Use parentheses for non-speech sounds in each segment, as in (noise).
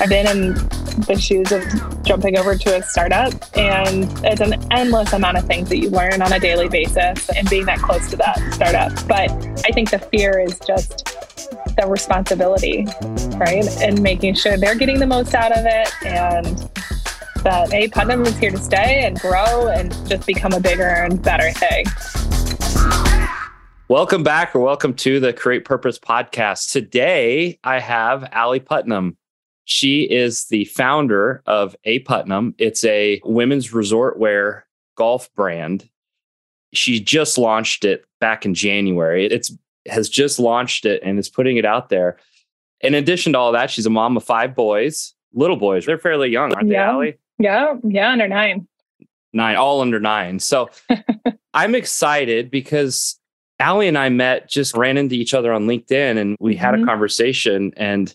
I've been in the shoes of jumping over to a startup, and it's an endless amount of things that you learn on a daily basis and being that close to that startup. But I think the fear is just the responsibility, right? And making sure they're getting the most out of it and that A Putnam is here to stay and grow and just become a bigger and better thing. Welcome back or welcome to the Create Purpose podcast. Today I have Ali Putnam. She is the founder of A Putnam. It's a women's resort wear golf brand. She just launched it back in January. It's has just launched it and is putting it out there. In addition to all that, she's a mom of five boys, little boys. They're fairly young, aren't yeah. they, Ali? Yeah, yeah, under nine. Nine, all under nine. So (laughs) I'm excited because Ali and I met, just ran into each other on LinkedIn and we had mm-hmm. a conversation. And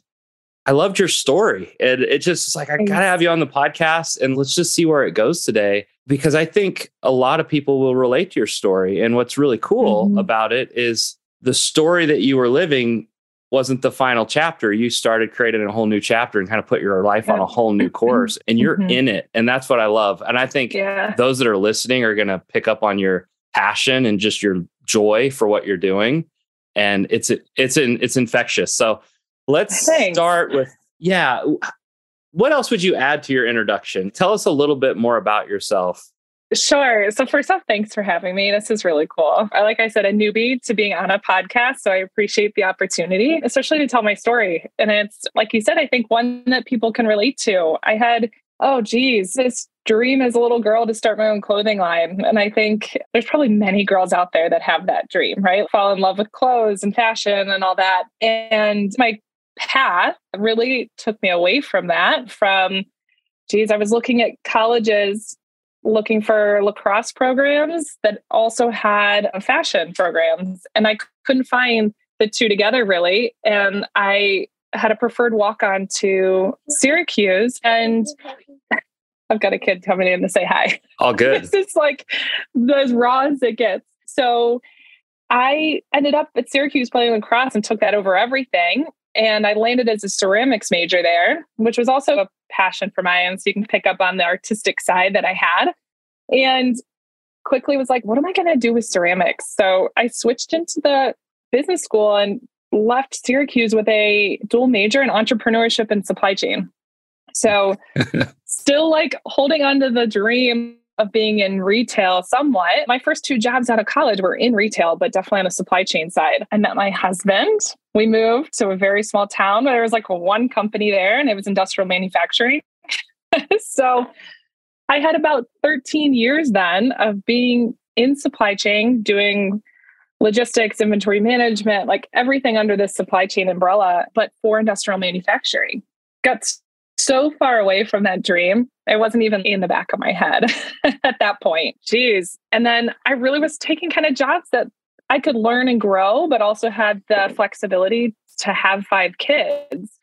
I loved your story. And it just like, I got to have you on the podcast and let's just see where it goes today. Because I think a lot of people will relate to your story. And what's really cool mm-hmm. about it is the story that you were living wasn't the final chapter. You started creating a whole new chapter and kind of put your life yeah. on a whole new (clears throat) course and you're mm-hmm. in it. And that's what I love. And I think yeah. those that are listening are going to pick up on your passion and just your joy for what you're doing. And it's, it's, in, it's infectious. So let's Thanks. start with, yeah. What else would you add to your introduction? Tell us a little bit more about yourself. Sure. So, first off, thanks for having me. This is really cool. I, like I said, a newbie to being on a podcast. So, I appreciate the opportunity, especially to tell my story. And it's, like you said, I think one that people can relate to. I had, oh, geez, this dream as a little girl to start my own clothing line. And I think there's probably many girls out there that have that dream, right? Fall in love with clothes and fashion and all that. And my path really took me away from that. From, geez, I was looking at colleges looking for lacrosse programs that also had fashion programs. And I couldn't find the two together really. And I had a preferred walk on to Syracuse. And (laughs) I've got a kid coming in to say hi. All (laughs) good. this is like as raw as it gets. So I ended up at Syracuse playing lacrosse and took that over everything. And I landed as a ceramics major there, which was also a passion for my own. So you can pick up on the artistic side that I had. And quickly was like, what am I going to do with ceramics? So I switched into the business school and left Syracuse with a dual major in entrepreneurship and supply chain. So (laughs) still like holding on to the dream of being in retail somewhat. My first two jobs out of college were in retail, but definitely on the supply chain side. I met my husband. We moved to a very small town. Where there was like one company there and it was industrial manufacturing. (laughs) so I had about 13 years then of being in supply chain, doing logistics, inventory management, like everything under this supply chain umbrella, but for industrial manufacturing. Got so far away from that dream. It wasn't even in the back of my head (laughs) at that point. Jeez. And then I really was taking kind of jobs that I could learn and grow, but also had the flexibility to have five kids.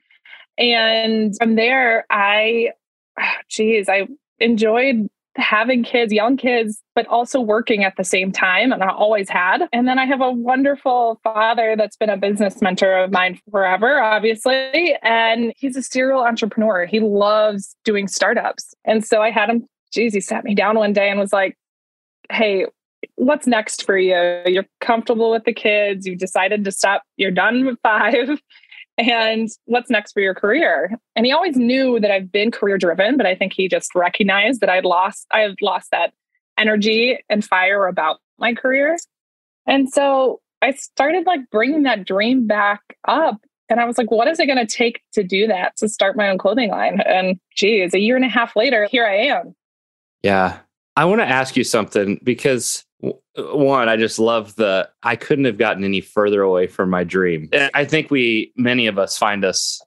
And from there, I, (sighs) geez, I enjoyed having kids, young kids, but also working at the same time. And I always had. And then I have a wonderful father that's been a business mentor of mine forever, obviously. And he's a serial entrepreneur. He loves doing startups. And so I had him, geez, he sat me down one day and was like, hey, what's next for you? You're comfortable with the kids. You decided to stop. You're done with five and what's next for your career? And he always knew that i've been career driven but i think he just recognized that i'd lost i had lost that energy and fire about my career. And so i started like bringing that dream back up. And i was like what is it going to take to do that to start my own clothing line? And geez a year and a half later here i am. Yeah. I want to ask you something because one i just love the i couldn't have gotten any further away from my dream. And i think we many of us find us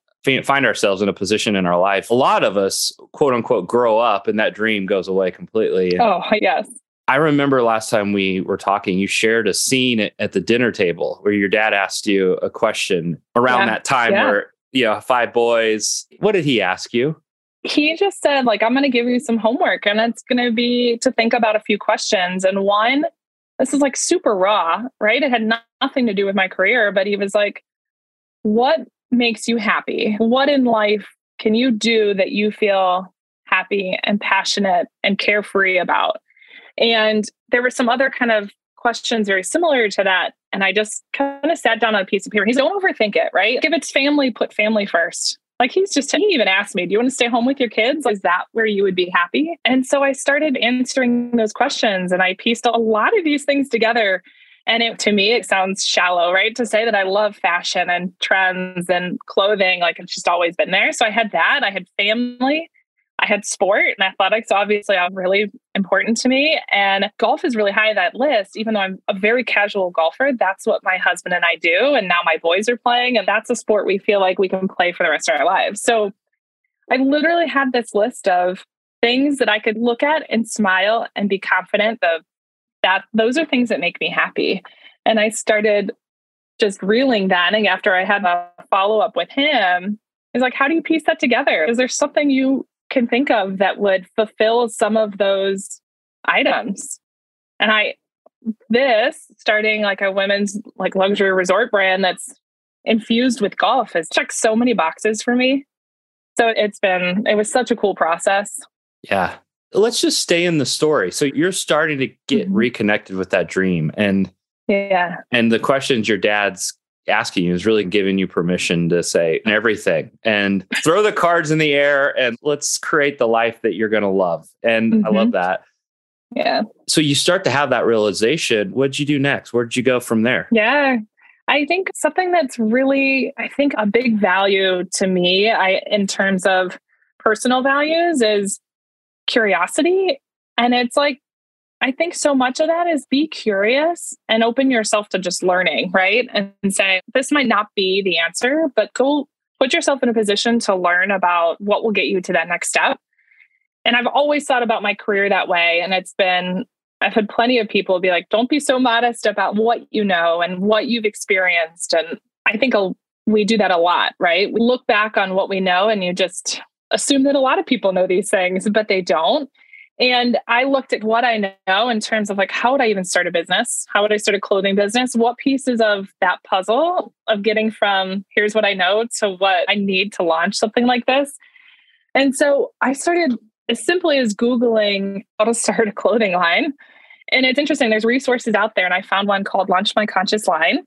find ourselves in a position in our life. A lot of us quote unquote grow up and that dream goes away completely. Oh (laughs) yes. I remember last time we were talking you shared a scene at the dinner table where your dad asked you a question around yeah. that time yeah. where you know five boys. What did he ask you he just said like i'm going to give you some homework and it's going to be to think about a few questions and one this is like super raw right it had not, nothing to do with my career but he was like what makes you happy what in life can you do that you feel happy and passionate and carefree about? And there were some other kind of questions very similar to that. And I just kind of sat down on a piece of paper. He's don't overthink it, right? If it's family, put family first. Like he's just, he even asked me, Do you want to stay home with your kids? Is that where you would be happy? And so I started answering those questions and I pieced a lot of these things together. And it, to me, it sounds shallow, right? To say that I love fashion and trends and clothing, like it's just always been there. So I had that. I had family. Had sport and athletics, obviously, are really important to me. And golf is really high on that list, even though I'm a very casual golfer. That's what my husband and I do. And now my boys are playing, and that's a sport we feel like we can play for the rest of our lives. So I literally had this list of things that I could look at and smile and be confident of that those are things that make me happy. And I started just reeling that. And after I had a follow up with him, is like, how do you piece that together? Is there something you can think of that would fulfill some of those items. And I, this starting like a women's like luxury resort brand that's infused with golf has checked so many boxes for me. So it's been, it was such a cool process. Yeah. Let's just stay in the story. So you're starting to get mm-hmm. reconnected with that dream and yeah. And the questions your dad's asking you is really giving you permission to say everything and throw the cards in the air and let's create the life that you're going to love. And mm-hmm. I love mm-hmm. that. Yeah. So you start to have that realization. What'd you do next? Where'd you go from there? Yeah. I think something that's really, I think, a big value to me, I in terms of personal values is curiosity. And it's like I think so much of that is be curious and open yourself to just learning, right? And say, this might not be the answer, but go put yourself in a position to learn about what will get you to that next step. And I've always thought about my career that way. And it's been, I've had plenty of people be like, don't be so modest about what you know and what you've experienced. And I think we do that a lot, right? We look back on what we know and you just assume that a lot of people know these things, but they don't. And I looked at what I know in terms of like, how would I even start a business? How would I start a clothing business? What pieces of that puzzle of getting from here's what I know to what I need to launch something like this? And so I started as simply as Googling how to start a clothing line. And it's interesting, there's resources out there, and I found one called Launch My Conscious Line.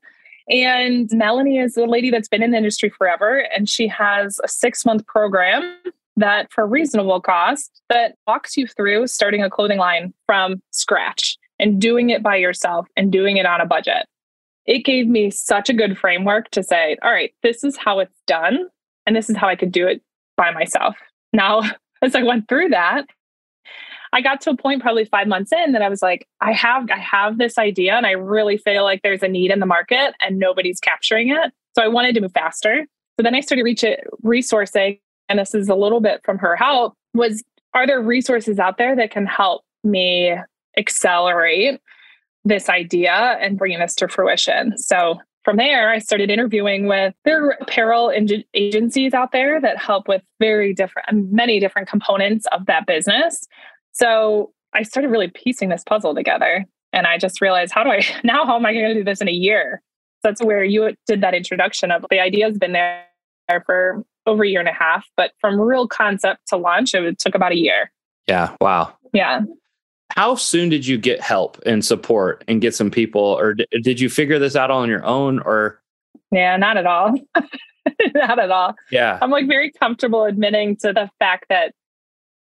And Melanie is a lady that's been in the industry forever, and she has a six month program that for reasonable cost that walks you through starting a clothing line from scratch and doing it by yourself and doing it on a budget. It gave me such a good framework to say, all right, this is how it's done and this is how I could do it by myself. Now, (laughs) as I went through that, I got to a point probably 5 months in that I was like, I have I have this idea and I really feel like there's a need in the market and nobody's capturing it. So I wanted to move faster. So then I started reaching resourcing and this is a little bit from her help, was are there resources out there that can help me accelerate this idea and bringing this to fruition? So from there, I started interviewing with there are apparel agencies out there that help with very different, many different components of that business. So I started really piecing this puzzle together. And I just realized, how do I (laughs) now? How am I going to do this in a year? So that's where you did that introduction of the idea has been there for over a year and a half, but from real concept to launch, it took about a year. Yeah. Wow. Yeah. How soon did you get help and support and get some people, or d- did you figure this out on your own? Or yeah, not at all. (laughs) not at all. Yeah. I'm like very comfortable admitting to the fact that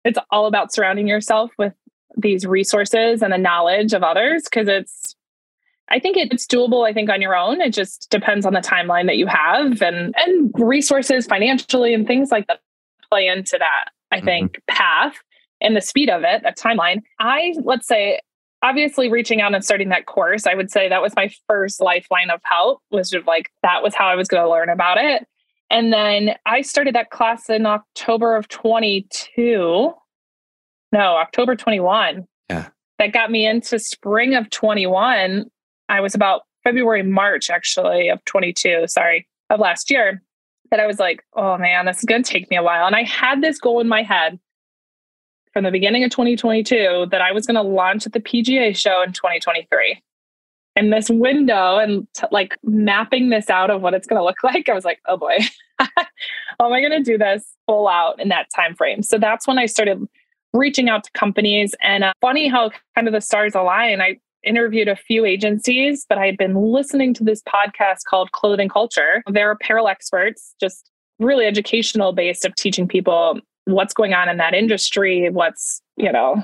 it's all about surrounding yourself with these resources and the knowledge of others because it's I think it's doable, I think, on your own. It just depends on the timeline that you have and and resources financially and things like that play into that, I mm-hmm. think, path and the speed of it, that timeline. I let's say obviously reaching out and starting that course, I would say that was my first lifeline of help, was just like that was how I was going to learn about it. And then I started that class in October of 22. No, October 21. Yeah. That got me into spring of 21 I was about February, March actually of 22, sorry, of last year, that I was like, oh man, this is going to take me a while. And I had this goal in my head from the beginning of 2022 that I was going to launch at the PGA show in 2023. And this window and t- like mapping this out of what it's going to look (laughs) like, I was like, oh boy, (laughs) how am I going to do this full out in that time frame? So that's when I started reaching out to companies. And uh, funny how kind of the stars align. I interviewed a few agencies, but I had been listening to this podcast called Clothing Culture. They're apparel experts, just really educational based of teaching people what's going on in that industry, what's, you know,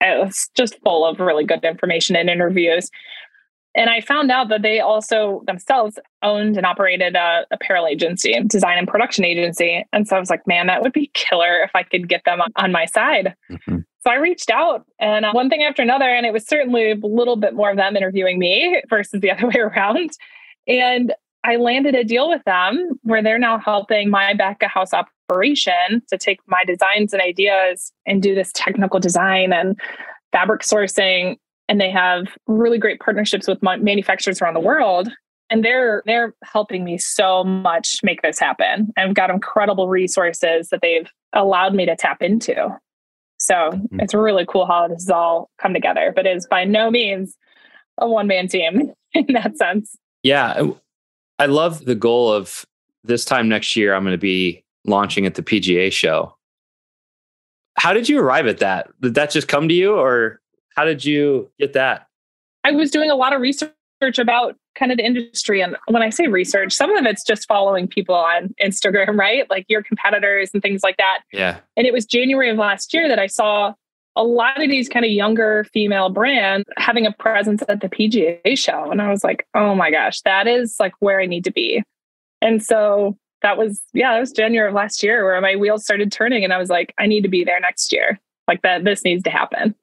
it's just full of really good information and interviews. And I found out that they also themselves owned and operated a apparel agency, design and production agency. And so I was like, man, that would be killer if I could get them on, my side. Mm-hmm. So I reached out and uh, one thing after another, and it was certainly a little bit more of them interviewing me (laughs) versus the (laughs) other way around. And I landed a deal with them where they're now helping my back of house operation to take my designs and ideas and do this technical design and fabric sourcing. And they have really great partnerships with manufacturers around the world. And they're they're helping me so much make this happen. I've got incredible resources that they've allowed me to tap into. So mm-hmm. it's really cool how this has all come together, but it is by no means a one man team (laughs) in that sense. Yeah. I love the goal of this time next year, I'm going to be launching at the PGA show. How did you arrive at that? Did that just come to you or how did you get that? I was doing a lot of research about kind of the industry. And when I say research, some of it's just following people on Instagram, (laughs) right? Like your competitors and things like that. Yeah. And it was January of last year that I saw a lot of these kind of younger female brands having a presence at the PGA show. And I was like, oh my gosh, that is like where I need to be. And so that was, yeah, that was January of last year where my wheels started turning and I was like, I need to be there next year. Like that, this needs to happen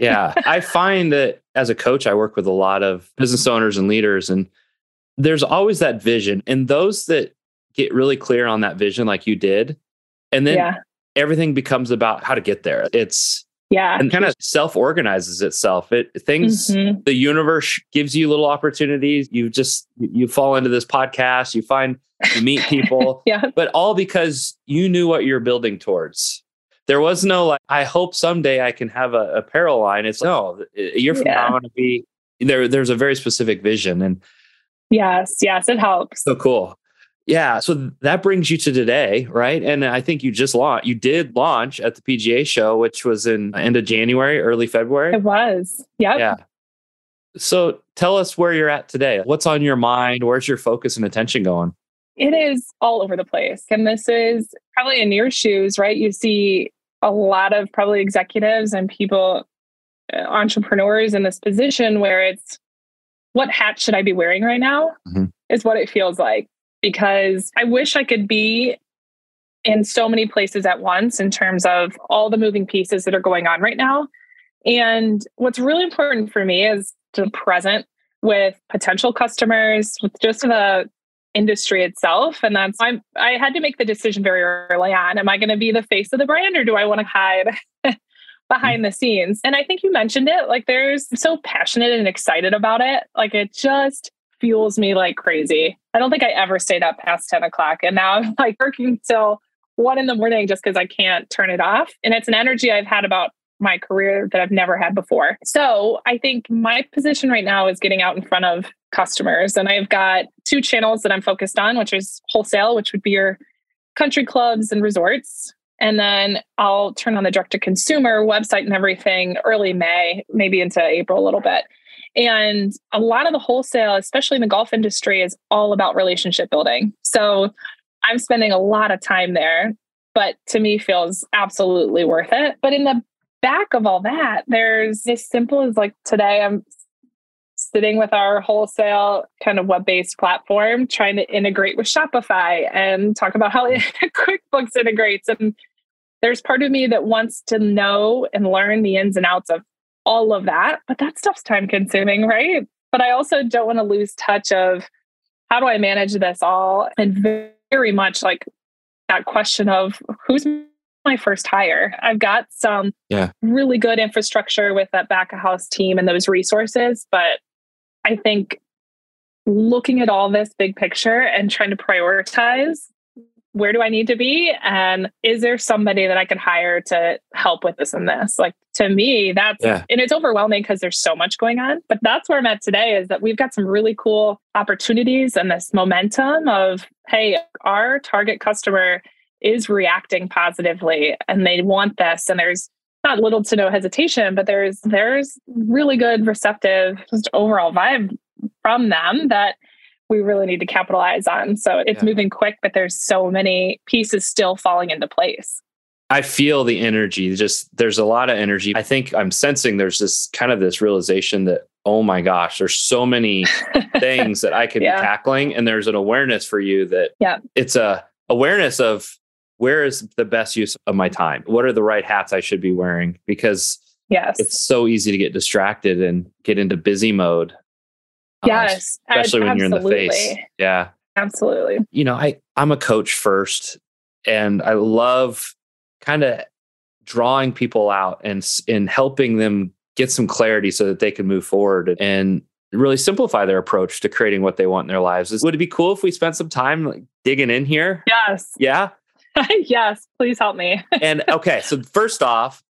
yeah. I find that as a coach, I work with a lot of business owners and leaders, and there's always that vision. And those that get really clear on that vision, like you did, and then yeah. everything becomes about how to get there. It's yeah and kind of self-organizes itself it things mm-hmm. the universe gives you little opportunities you just you fall into this podcast you find you meet people (laughs) yeah but all because you knew what you're building towards there was no like, I hope someday I can have a apparel line. It's no, a year from yeah. now, I want to be there. There's a very specific vision. And yes, yes, it helps. So cool. Yeah. So that brings you to today, right? And I think you just launched, you did launch at the PGA show, which was in uh, end of January, early February. It was. Yep. Yeah. So tell us where you're at today. What's on your mind? Where's your focus and attention going? It is all over the place. And this is probably in your shoes, right? You see a lot of probably executives and people, uh, entrepreneurs in this position where it's what hat should I be wearing right now mm-hmm. is what it feels like. Because I wish I could be in so many places at once in terms of all the moving pieces that are going on right now. And what's really important for me is to present with potential customers, with just the industry itself. And that's I'm I had to make the decision very early on. Am I going to be the face of the brand or do I want to hide (laughs) behind the scenes? And I think you mentioned it. Like there's so passionate and excited about it. Like it just fuels me like crazy. I don't think I ever stayed up past 10 o'clock. And now I'm like working till one in the morning just because I can't turn it off. And it's an energy I've had about my career that I've never had before. So I think my position right now is getting out in front of customers. And I've got two channels that I'm focused on, which is wholesale, which would be your country clubs and resorts. And then I'll turn on the direct to consumer website and everything early May, maybe into April a little bit. And a lot of the wholesale, especially in the golf industry, is all about relationship building. So I'm spending a lot of time there, but to me feels absolutely worth it. But in the back of all that, there's as simple as like today, I'm sitting with our wholesale kind of web based platform, trying to integrate with Shopify and talk about how mm. (laughs) QuickBooks integrates. And there's part of me that wants to know and learn the ins and outs of all of that, but that stuff's time consuming, right? But I also don't want to lose touch of how do I manage this all? And very much like that question of who's my first hire. I've got some yeah. really good infrastructure with that back of house team and those resources, but I think looking at all this big picture and trying to prioritize where do I need to be? And is there somebody that I could hire to help with this and this? Like to me, that's, yeah. and it's overwhelming because there's so much going on. But that's where I'm at today is that we've got some really cool opportunities and this momentum of, hey, our target customer is reacting positively and they want this. And there's not little to no hesitation, but there's there's really good receptive just overall vibe from them that we really need to capitalize on. So it's yeah. moving quick, but there's so many pieces still falling into place. I feel the energy. Just there's a lot of energy. I think I'm sensing there's this kind of this realization that oh my gosh, there's so many (laughs) things that I could yeah. be tackling, and there's an awareness for you that yeah, it's a awareness of where is the best use of my time? What are the right hats I should be wearing? Because yes, it's so easy to get distracted and get into busy mode um, Yes. especially when you're in the face. Yeah. Absolutely. You know, I I'm a coach first and I love kind of drawing people out and in helping them get some clarity so that they can move forward and really simplify their approach to creating what they want in their lives. Would it be cool if we spent some time like digging in here? Yes. Yeah. (laughs) yes, please help me. (laughs) and okay, so first off,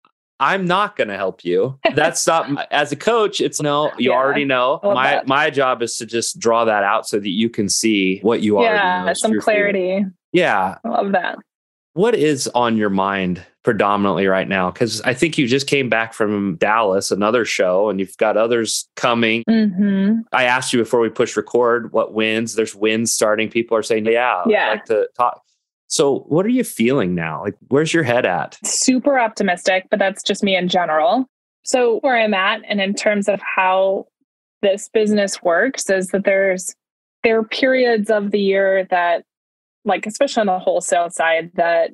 I'm not going to help you. That's not as a coach. It's no, (laughs) you yeah, already know. My that. my job is to just draw that out so that you can see what you are. Yeah, some clarity. Yeah, I love that. What is on your mind predominantly right now? Because I think you just came back from Dallas, another show, and you've got others coming. Mm-hmm. I asked you before we push record what wins. There's wins starting. People are saying, "Yeah, yeah." I'd like to talk so, what are you feeling now? Like, where's your head at? Super optimistic, but that's just me in general. So, where I'm at, and in terms of how this business works, is that there's there are periods of the year that, like, especially on the wholesale side, that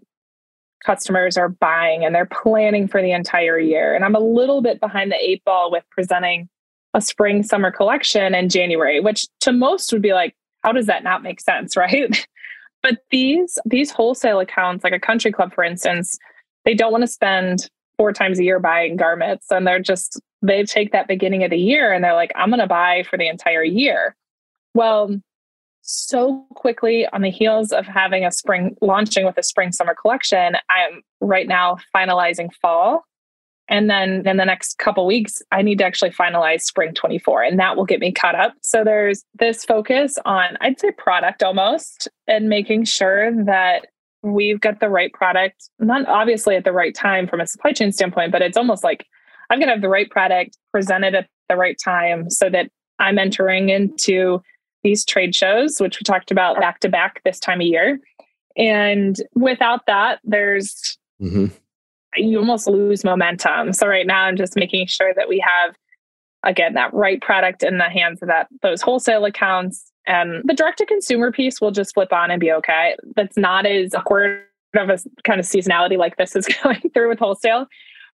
customers are buying and they're planning for the entire year. And I'm a little bit behind the eight ball with presenting a spring summer collection in January, which to most would be like, how does that not make sense, (laughs) right? But these these wholesale accounts, like a country club, for instance, they don't want to spend four times a year buying garments, and they're just they take that beginning of the year and they're like, I'm going to buy for the entire year. Well, so quickly on the heels of having a spring launching with a spring summer collection, I'm right now finalizing fall and then in the next couple weeks, I need to actually finalize spring 24, and that will get me caught up. So there's this focus on, I'd say, product almost, and making sure that we've got the right product, not obviously at the right time from a supply chain standpoint, but it's almost like I'm going to have the right product presented at the right time so that I'm entering into these trade shows, which we talked about back to back this time of year. And without that, there's mm-hmm you almost lose momentum. So right now I'm just making sure that we have again that right product in the hands of that those wholesale accounts and the direct to consumer piece will just flip on and be okay. That's not as awkward of a kind of seasonality like this is (laughs) going through with wholesale.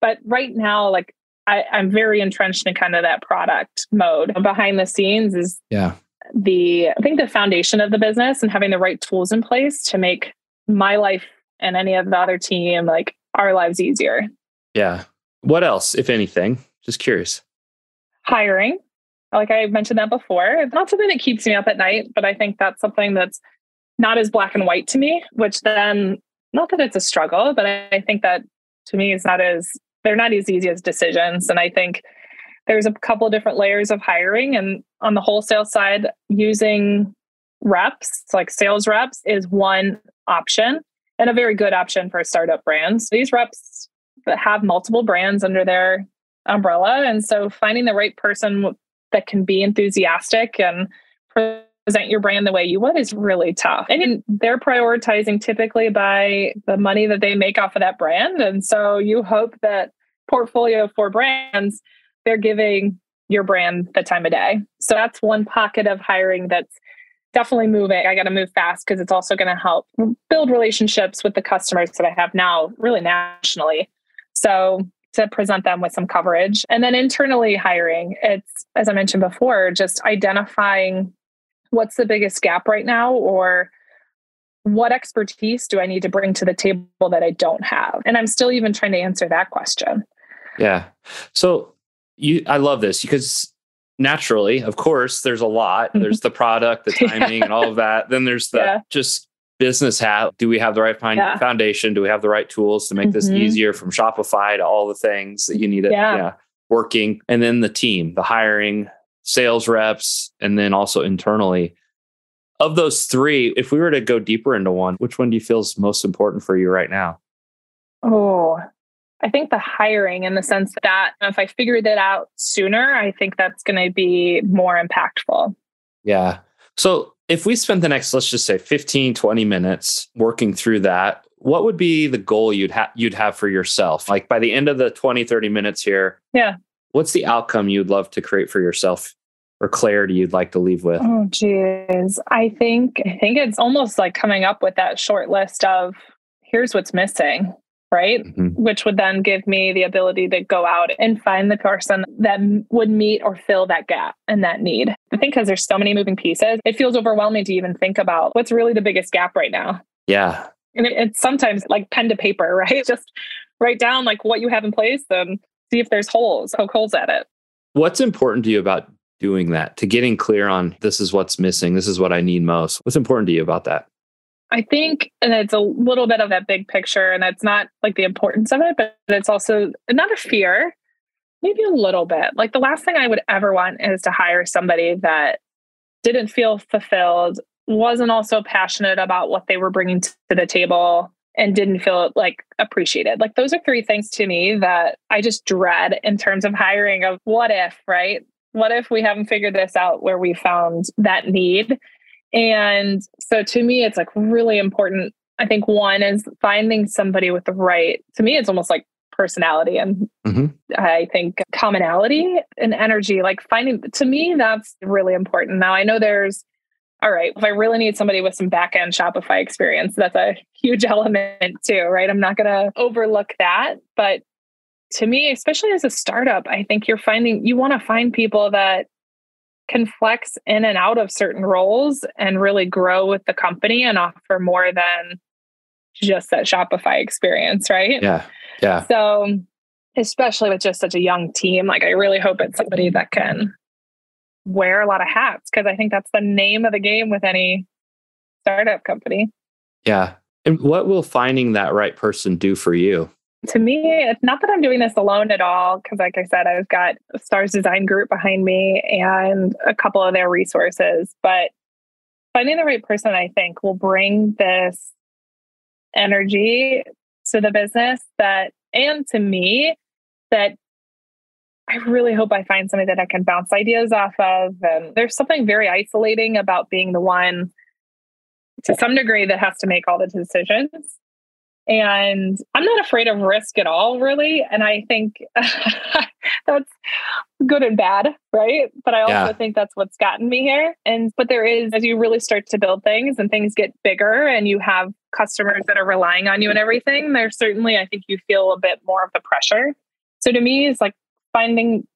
But right now, like I, I'm very entrenched in kind of that product mode. Behind the scenes is yeah the I think the foundation of the business and having the right tools in place to make my life and any of the other team like our lives easier. Yeah. What else, if anything? Just curious. Hiring. Like I mentioned that before. It's not something that keeps me up at night, but I think that's something that's not as black and white to me, which then, not that it's a struggle, but I think that to me is not as, they're not as easy as decisions. And I think there's a couple different layers of hiring. And on the wholesale side, using reps, like sales reps, is one option and a very good option for startup brands. These reps have multiple brands under their umbrella. And so finding the right person that can be enthusiastic and present your brand the way you would is really tough. And they're prioritizing typically by the money that they make off of that brand. And so you hope that portfolio for brands, they're giving your brand the time of day. So that's one pocket of hiring that's definitely moving. I got to move fast because it's also going to help build relationships with the customers that I have now, really nationally. So to present them with some coverage. And then internally hiring, it's, as I mentioned before, just identifying what's the biggest gap right now or what expertise do I need to bring to the table that I don't have? And I'm still even trying to answer that question. Yeah. So you I love this because naturally, of course, there's a lot. Mm-hmm. There's the product, the (laughs) timing, yeah. and all of that. Then there's the yeah. just business hat. Do we have the right yeah. foundation? Do we have the right tools to make mm-hmm. this easier from Shopify to all the things that you need? yeah. yeah, working. And then the team, the hiring, sales reps, and then also internally. Of those three, if we were to go deeper into one, which one do you feel is most important for you right now? Oh, I think the hiring in the sense that if I figured it out sooner, I think that's going to be more impactful. Yeah. So if we spent the next, let's just say 15, 20 minutes working through that, what would be the goal you'd have you'd have for yourself? Like by the end of the 20, 30 minutes here. Yeah. What's the outcome you'd love to create for yourself or clarity you'd like to leave with? Oh geez. I think I think it's almost like coming up with that short list of here's what's missing right? Mm-hmm. Which would then give me the ability to go out and find the person that would meet or fill that gap and that need. I think because there's so many moving pieces, it feels overwhelming to even think about what's really the biggest gap right now. Yeah. And it, it's sometimes like pen to paper, (laughs) right? Just write down like what you have in place and see if there's holes, poke holes at it. What's important to you about doing that, to getting clear on this is what's missing, this is what I need most? What's important to you about that? I think, and it's a little bit of that big picture, and it's not like the importance of it, but it's also not a fear, maybe a little bit. Like the last thing I would ever want is to hire somebody that didn't feel fulfilled, wasn't also passionate about what they were bringing to the table, and didn't feel like appreciated. Like those are three things to me that I just dread in terms of hiring of what if, right? What if we haven't figured this out where we found that need and so to me, it's like really important. I think one is finding somebody with the right, to me, it's almost like personality and mm-hmm. I think commonality and energy. Like finding, to me, that's really important. Now, I know there's, all right, if I really need somebody with some back end Shopify experience, that's a huge (laughs) element too, right? I'm not going to overlook that. But to me, especially as a startup, I think you're finding, you want to find people that can flex in and out of certain roles and really grow with the company and offer more than just that Shopify experience, right? Yeah. Yeah. So, especially with just such a young team, like I really hope it's somebody that can wear a lot of hats because I think that's the name of the game with any startup company. Yeah. And what will finding that right person do for you? To me, it's not that I'm doing this alone at all, because like I said, I've got Stars Design Group behind me and a couple of their resources. But finding the right person, I think, will bring this energy to the business that, and to me, that I really hope I find somebody that I can bounce ideas off of. And there's something very isolating about being the one to some degree that has to make all the decisions. And I'm not afraid of risk at all, really. And I think (laughs) that's good and bad, right? But I also yeah. think that's what's gotten me here. And, but there is, as you really start to build things and things get bigger and you have customers that are relying on you and everything, there's certainly, I think you feel a bit more of the pressure. So to me, it's like finding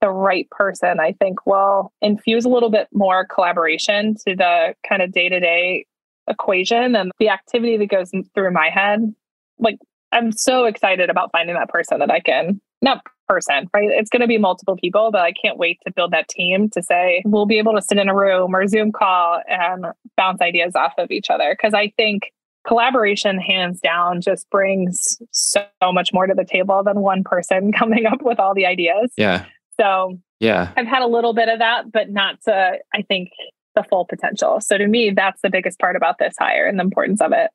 the right person, I think will infuse a little bit more collaboration to the kind of day to day equation and the activity that goes through my head. Like, I'm so excited about finding that person that I can, not person, right? It's going to be multiple people, but I can't wait to build that team to say we'll be able to sit in a room or Zoom call and bounce ideas off of each other. Cause I think collaboration, hands down, just brings so much more to the table than one person (laughs) coming up with all the ideas. Yeah. So, yeah, I've had a little bit of that, but not to, I think, the full potential. So to me, that's the biggest part about this hire and the importance of it.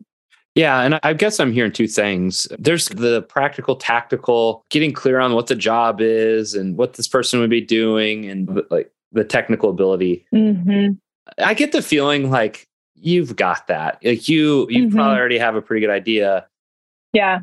Yeah, and I guess I'm hearing two things. There's the practical, tactical, getting clear on what the job is and what this person would be doing, and like the technical ability. Mm-hmm. I get the feeling like you've got that. Like you, you mm-hmm. probably already have a pretty good idea. Yeah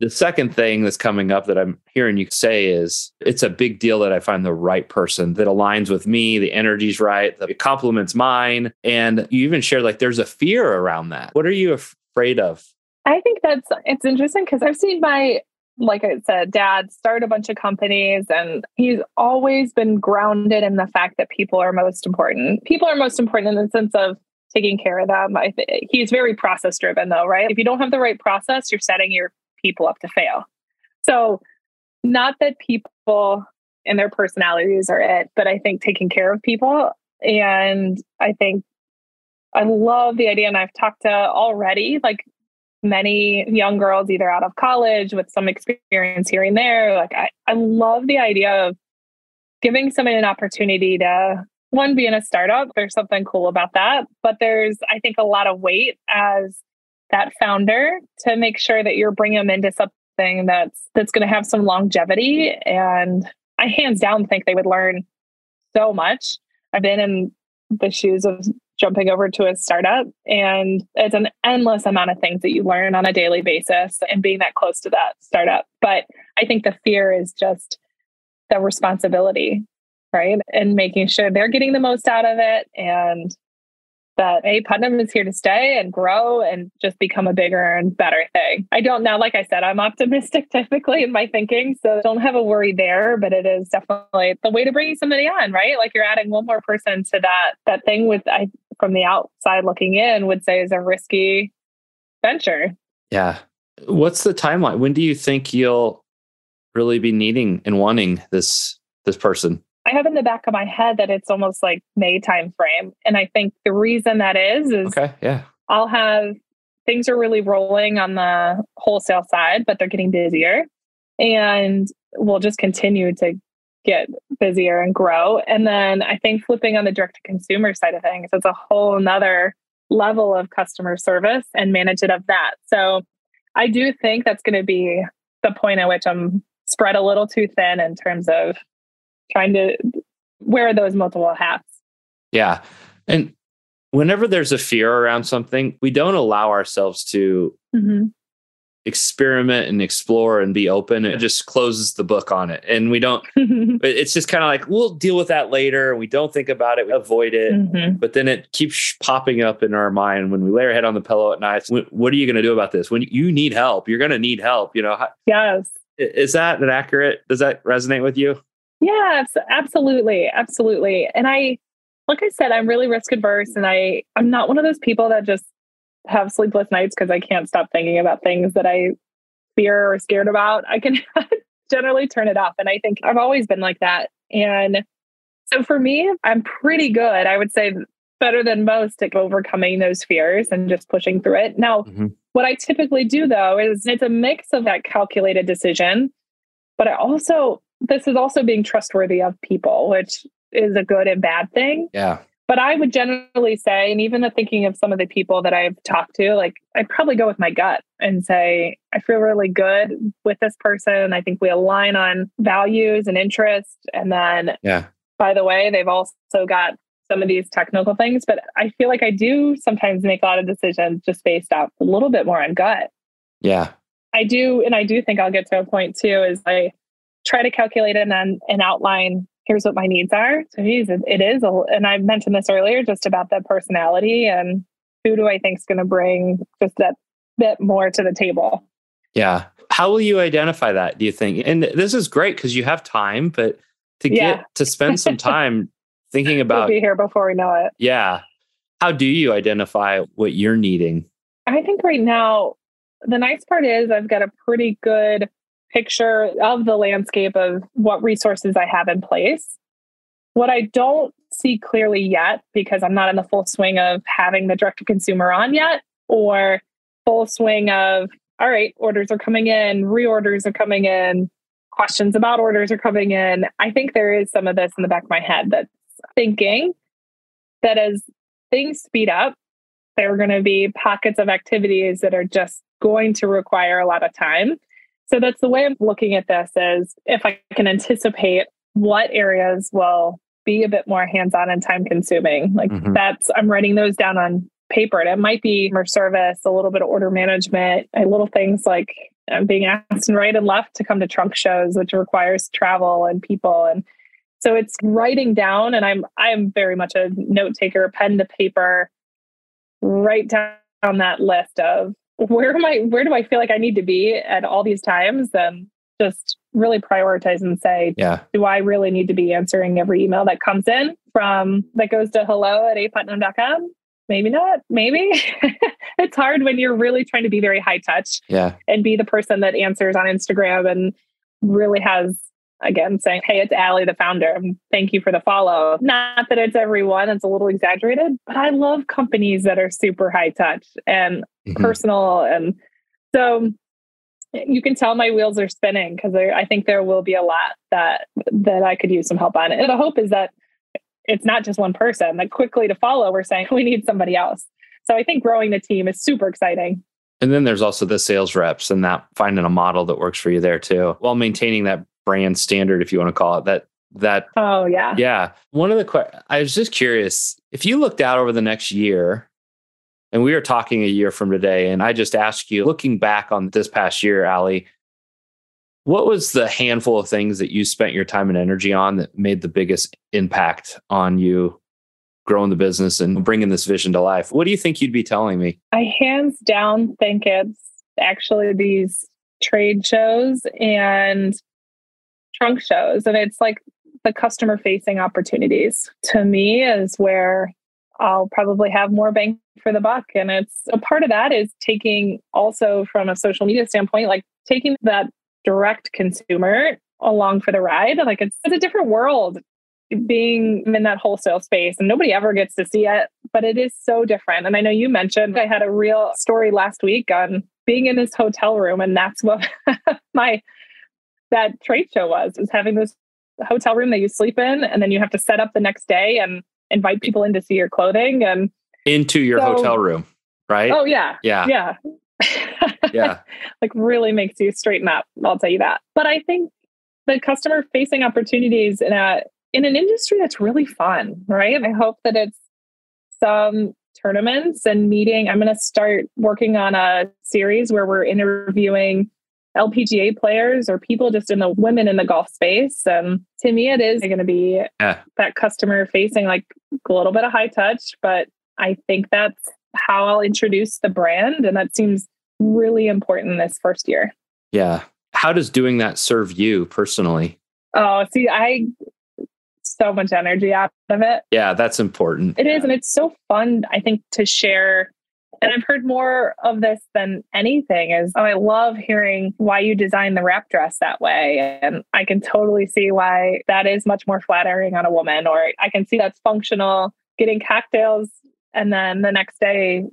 the second thing that's coming up that I'm hearing you say is it's a big deal that I find the right person that aligns with me, the energy's right, that complements mine. And you even shared like there's a fear around that. What are you afraid of? I think that's it's interesting because I've seen my like I said, dad start a bunch of companies and he's always been grounded in the fact that people are most important. People are most important in the sense of taking care of them. I th- he's very process driven though, right? If you don't have the right process, you're setting your people up to fail. So, not that people and their personalities are it, but I think taking care of people and I think I love the idea. And I've talked to already like many young girls either out of college with some experience here and there. Like I, I love the idea of giving someone an opportunity to one be in a startup. There's something cool about that. But there's, I think, a lot of weight as that founder to make sure that you're bringing them into something that's that's going to have some longevity. And I hands down think they would learn so much. I've been in the shoes of jumping over to a startup. And it's an endless amount of things that you learn on a daily basis and being that close to that startup. But I think the fear is just the responsibility, right? And making sure they're getting the most out of it and that A Putnam is here to stay and grow and just become a bigger and better thing. I don't now, like I said, I'm optimistic (laughs) typically in my thinking. So don't have a worry there, but it is definitely the way to bring somebody on, right? Like you're adding one more person to that that thing with I from the outside looking in would say is a risky venture. Yeah. What's the timeline? When do you think you'll really be needing and wanting this this person? I have in the back of my head that it's almost like May time frame. And I think the reason that is is okay, yeah. I'll have things are really rolling on the wholesale side, but they're getting busier. And we'll just continue to get busier and grow. And then I think flipping on the direct to consumer side of things, it's a whole nother level of customer service and manage it of that. So I do think that's going to be the point at which I'm spread a little too thin in terms of trying to wear those multiple hats. Yeah. And whenever there's a fear around something, we don't allow ourselves to mm-hmm. experiment and explore and be open. It just closes the book on it. And we don't (laughs) it's just kind of like we'll deal with that later. We don't think about it. We avoid it. Mm-hmm. but then it keeps popping up in our mind when we lay our head on the pillow at night. What are you going to do about this? When you need help you're going to need help you know? Yes. Is that an accurate does that resonate with you yeah absolutely absolutely and i like i said i'm really risk adverse and i i'm not one of those people that just have sleepless nights because I can't stop thinking about things that I fear or scared about, I can (laughs) generally turn it off. And I think I've always been like that. And so for me, I'm pretty good. I would say better than most at overcoming those fears and just pushing through it. Now, mm-hmm. what I typically do though is it's a mix of that calculated decision, but I also, this is also being trustworthy of people, which is a good and bad thing. Yeah. But I would generally say, and even the thinking of some of the people that I've talked to, like I'd probably go with my gut and say, I feel really good with this person. I think we align on values and interests. And then, yeah. by the way, they've also got some of these technical things, but I feel like I do sometimes make a lot of decisions just based off a little bit more on gut. Yeah. I do. And I do think I'll get to a point too, is I try to calculate and then and outline here's what my needs are. So geez, it, it is, a, and I mentioned this earlier, just about the personality and who do I think is going to bring just that bit more to the table. Yeah. How will you identify that? Do you think? And this is great because you have time, but to get to spend some (laughs) time thinking about we'll be here before we know it. Yeah. How do you identify what you're needing? I think right now, the nice part is I've got a pretty good picture of the landscape of what resources I have in place. What I don't see clearly yet, because I'm not in the full swing of having the direct to consumer on yet, or full swing of, all right, orders are coming in, reorders are coming in, questions about orders are coming in. I think there is some of this in the back of my head that's thinking that as things speed up, there are going to be pockets of activities that are just going to require a lot of time so that's the way I'm looking at this is if I can anticipate what areas will be a bit more hands-on and time consuming. Like mm-hmm. that's I'm writing those down on paper. And it might be more service, a little bit of order management, and little things like I'm being asked and right and left to come to trunk shows, which requires travel and people. And so it's writing down, and I'm I'm very much a note taker, pen to paper, write down that list of where am I where do I feel like I need to be at all these times and just really prioritize and say, yeah. do I really need to be answering every email that comes in from that goes to hello at aputnam.com? Maybe not. Maybe (laughs) it's hard when you're really trying to be very high touch yeah. and be the person that answers on Instagram and really has again saying, Hey, it's Ali, the founder. Um, thank you for the follow. Not that it's everyone, it's a little exaggerated, but I love companies that are super high touch and mm-hmm. personal. And so you can tell my wheels are spinning because I think there will be a lot that that I could use some help on. And the hope is that it's not just one person. That quickly to follow, we're saying we need somebody else. So I think growing the team is super exciting. And then there's also the sales reps and that finding a model that works for you there too, while maintaining that brand standard, if you want to call it that. That oh yeah yeah. One of the que- I was just curious if you looked out over the next year, and we are talking a year from today, and I just ask you, looking back on this past year, Ali, what was the handful of things that you spent your time and energy on that made the biggest impact on you growing the business and bringing this vision to life? What do you think you'd be telling me? I hands down think it's actually these trade shows and trunk shows. And it's like the customer facing opportunities to me is where I'll probably have more bang for the buck. And it's a part of that is taking also from a social media standpoint, like taking that direct consumer along for the ride. Like it's, it's a different world being in that wholesale space and nobody ever gets to see it, but it is so different. And I know you mentioned I had a real story last week on being in this hotel room and that's what (laughs) my that trade show was was having this hotel room that you sleep in and then you have to set up the next day and invite people in to see your clothing and into your so, hotel room right? Oh yeah. Yeah. Yeah. Yeah. (laughs) Like really makes you straighten up i'll tell you that. But i think the customer facing opportunities in a in an industry that's really fun right? And i hope that it's some tournaments and meeting i'm going to start working on a series where we're interviewing LPGA players or people just in the women in the golf space. And to me, it is going to be yeah. that customer facing, like a little bit of high touch, but I think that's how I'll introduce the brand. And that seems really important this first year. Yeah. How does doing that serve you personally? Oh, see, I so much energy out of it. Yeah, that's important. It yeah. is, And it's so fun, I think, to share and I've heard more of this than anything is oh, I love hearing why you designed the wrap dress that way. And I can totally see why that is much more flattering on a woman, or I can see that's functional getting cocktails and then the next day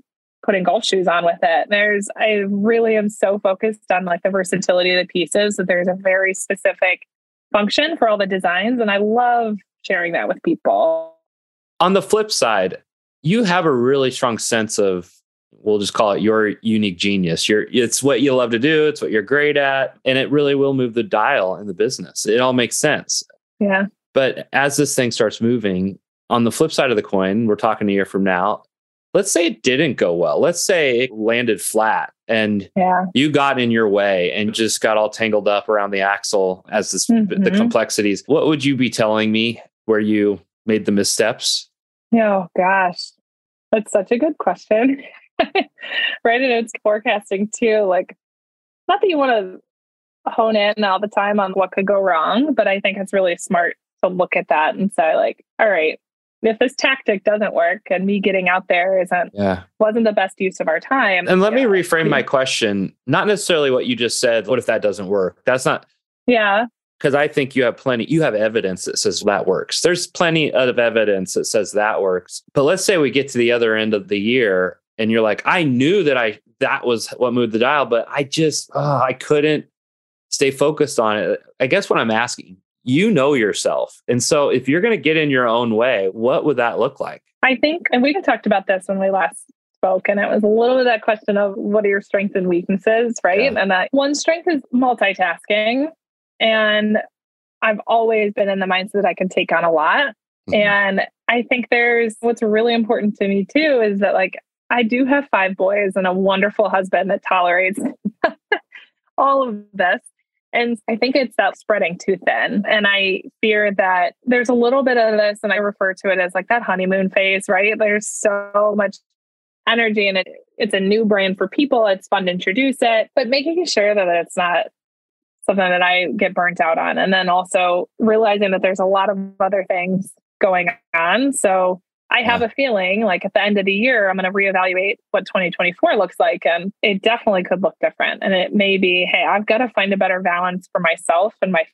putting golf shoes on with it. There's I really am so focused on like the versatility of the pieces that there's a very specific function for all the designs. And I love sharing that with people. On the flip side, you have a really strong sense of we'll just call it your unique genius. You're, it's what you love to do. It's what you're great at. And it really will move the dial in the business. It all makes sense. Yeah. But as this thing starts moving, on the flip side of the coin, we're talking a year from now. Let's say it didn't go well. Let's say it landed flat and yeah. you got in your way and just got all tangled up around the axle as this, mm-hmm. the complexities. What would you be telling me where you made the missteps? Oh, gosh. That's such a good question. (laughs) (laughs) right? And it's forecasting too. Like, not that you want to hone in all the time on what could go wrong, but I think it's really smart to look at that and say, like, all right, if this tactic doesn't work and me getting out there isn't yeah. wasn't the best use of our time. And let yeah. me reframe my question. Not necessarily what you just said. What if that doesn't work? That's not yeah because I think you have plenty, you have evidence that says that works. There's plenty of evidence that says that works. But let's say we get to the other end of the year and you're like, I knew that I that was what moved the dial, but I just oh, I couldn't stay focused on it. I guess what I'm asking, you know yourself. And so if you're going to get in your own way, what would that look like? I think, and we had talked about this when we last spoke, and it was a little bit that question of what are your strengths and weaknesses, right? Yeah. And that one strength is multitasking. And I've always been in the mindset that I can take on a lot. Mm-hmm. And I think there's what's really important to me too is that like I do have five boys and a wonderful husband that tolerates (laughs) all of this. And I think it's that spreading too thin. And I fear that there's a little bit of this, and I refer to it as like that honeymoon phase, right? There's so much energy and it, it's a new brand for people. It's fun to introduce it, but making sure that it's not something that I get burnt out on. And then also realizing that there's a lot of other things going on. So I have a feeling like at the end of the year, I'm going to reevaluate what 2024 looks like. And it definitely could look different. And it may be, hey, I've got to find a better balance for myself and my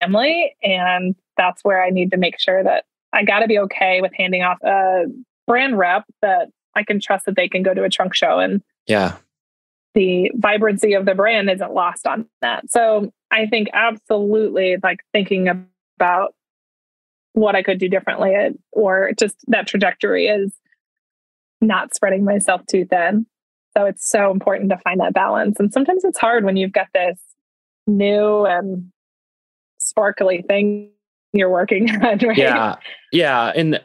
family. And that's where I need to make sure that I got to be okay with handing off a brand rep that I can trust that they can go to a trunk show and yeah. The vibrancy of the brand isn't lost on that. So I think absolutely like thinking about what I could do differently or just that trajectory is not spreading myself too thin. So it's so important to find that balance. And sometimes it's hard when you've got this new and sparkly thing you're working (laughs) on, right? Yeah. Yeah. And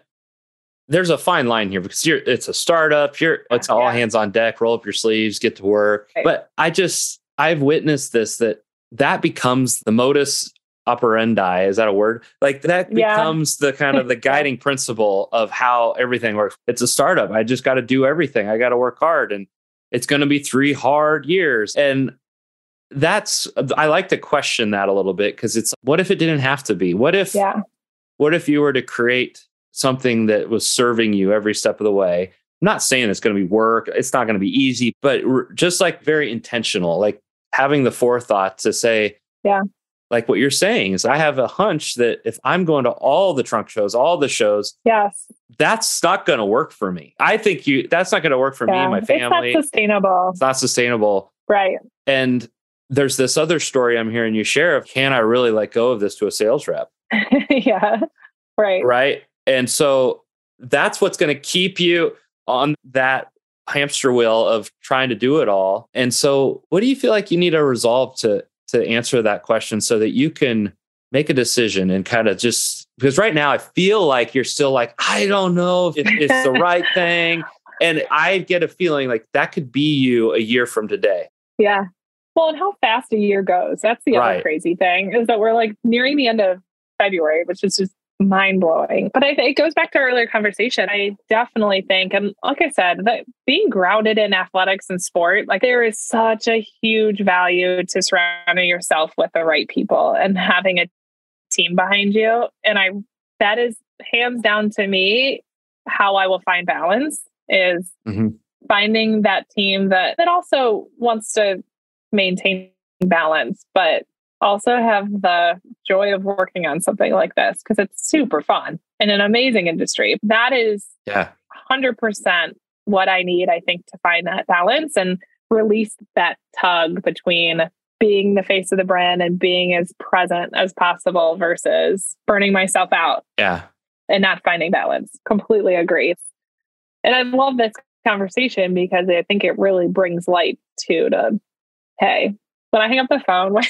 there's a fine line here because you're it's a startup, you're it's all yeah. hands on deck, roll up your sleeves, get to work. Right. But I just I've witnessed this that that becomes the modus operandi is that a word? Like that becomes yeah. the kind of the (laughs) guiding principle of how everything works. It's a startup. I just got to do everything. I got to work hard and it's going to be three hard years. And that's i like to question that a little bit because it's what if it didn't have to be? What if yeah. what if you were to create something that was serving you every step of the way? I'm not saying it's going to be work it's not going to be easy but just like very intentional like having the forethought to say yeah like what you're saying is I have a hunch that if I'm going to all the trunk shows, all the shows, yes, that's not going to work for me. I think you that's not going to work for yeah. me and my family. It's not sustainable. It's not sustainable. Right. And there's this other story I'm hearing you share of can I really let go of this to a sales rep? (laughs) yeah. Right. Right. And so that's what's going to keep you on that hamster wheel of trying to do it all. And so what do you feel like you need to resolve to to answer that question so that you can make a decision and kind of just because right now I feel like you're still like, I don't know if it's the right (laughs) thing. And I get a feeling like that could be you a year from today. Yeah. Well, and how fast a year goes. That's the right. other crazy thing is that we're like nearing the end of February, which is just mind blowing. But I think it goes back to our earlier conversation. I definitely think, and like I said, that being grounded in athletics and sport, like there is such a huge value to surrounding yourself with the right people and having a team behind you. And I, that is hands down to me how I will find balance is mm-hmm. finding that team that that also wants to maintain balance, but also have the joy of working on something like this because it's super fun and an amazing industry. That is yeah. 100% what I need, I think, to find that balance and release that tug between being the face of the brand and being as present as possible versus burning myself out. Yeah. And not finding balance. Completely agree. And I love this conversation because I think it really brings light to to hey, when I hang up the phone, (laughs) what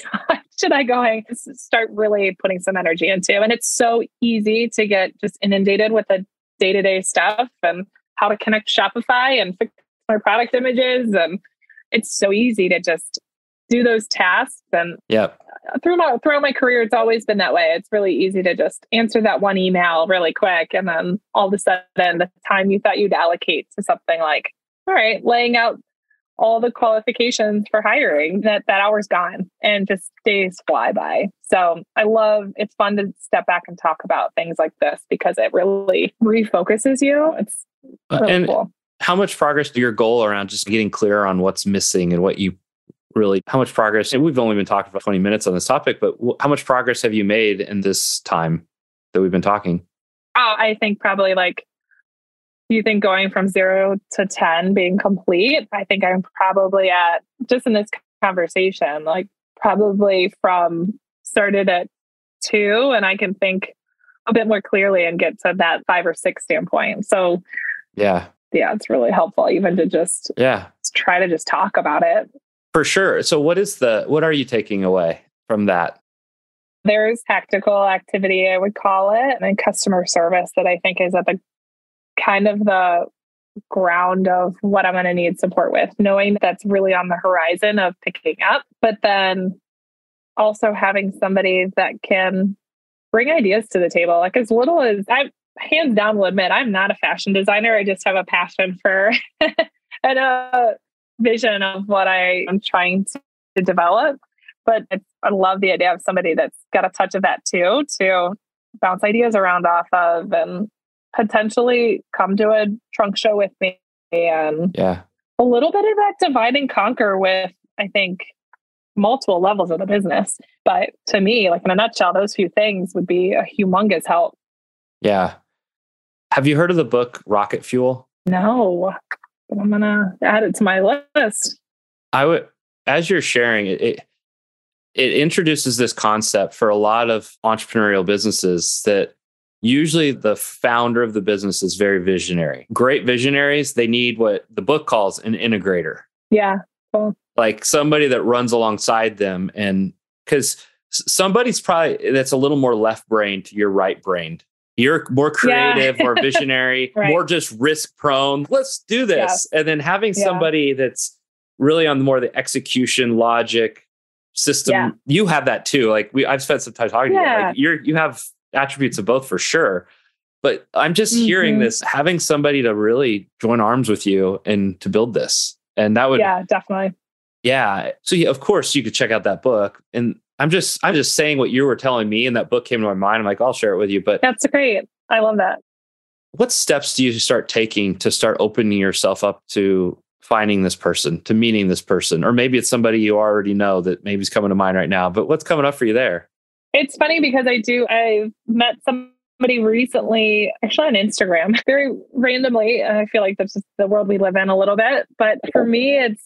should I go and start really putting some energy into? And it's so easy to get just inundated with the day to day stuff and how to connect Shopify and fix my product images. And it's so easy to just do those tasks. And yeah, uh, through my throughout my career, it's always been that way. It's really easy to just answer that one email really quick, and then all of a sudden, the time you thought you'd allocate to something like, all right, laying out all the qualifications for hiring that that hour's gone and just days fly by. So i love it's fun to step back and talk about things like this because it really refocuses you. It's uh, really and cool. how much progress do your goal around just getting clear on what's missing and what you really how much progress and we've only been talking for 20 minutes on this topic but how much progress have you made in this time that we've been talking? Oh i think probably like you think going from zero to 10 being complete? I think I'm probably at just in this conversation, like probably from started at two, and I can think a bit more clearly and get to that five or six standpoint. So, yeah, yeah, it's really helpful even to just yeah try to just talk about it for sure. So, what is the what are you taking away from that? There's tactical activity, I would call it, and customer service that I think is at the kind of the ground of what I'm going to need support with, knowing that's really on the horizon of picking up, but then also having somebody that can bring ideas to the table. Like as little as I hands down will admit, I'm not a fashion designer. I just have a passion for (laughs) and a vision of what I am trying to, develop. But I love the idea of somebody that's got a touch of that too, to bounce ideas around off of and potentially come to a trunk show with me and yeah. a little bit of that divide and conquer with i think multiple levels of the business. But to me like in a nutshell those few things would be a humongous help. Yeah. Have you heard of the book rocket fuel? No but i'm gonna add it to my list. I would as you're sharing it, it it introduces this concept for a lot of entrepreneurial businesses that usually the founder of the business is very visionary. Great visionaries, they need what the book calls an integrator. Yeah. Cool. Like somebody that runs alongside them and cuz somebody's probably that's a little more left brained to your right brained. You're more creative, yeah. more (laughs) visionary, right. more just risk prone. Let's do this. Yeah. And then having yeah. somebody that's really on the more the execution logic system. You have that too. Like we, I've spent some time talking to you. Like you're, you have attributes of both for sure. But I'm just mm-hmm. hearing this, having somebody to really join arms with you and to build this. And that would, yeah, definitely. Yeah. So yeah, of course you could check out that book. And I'm just, I'm just saying what you were telling me, and that book came to my mind. I'm like, I'll share it with you. But that's great. I love that. What steps do you start taking to start opening yourself up to finding this person, to meeting this person, or maybe it's somebody you already know that maybe is coming to mind right now. But what's coming up for you there? It's funny because I do. I've met somebody recently, actually on Instagram, (laughs) very randomly. I feel like that's just the world we live in a little bit. But for me, it's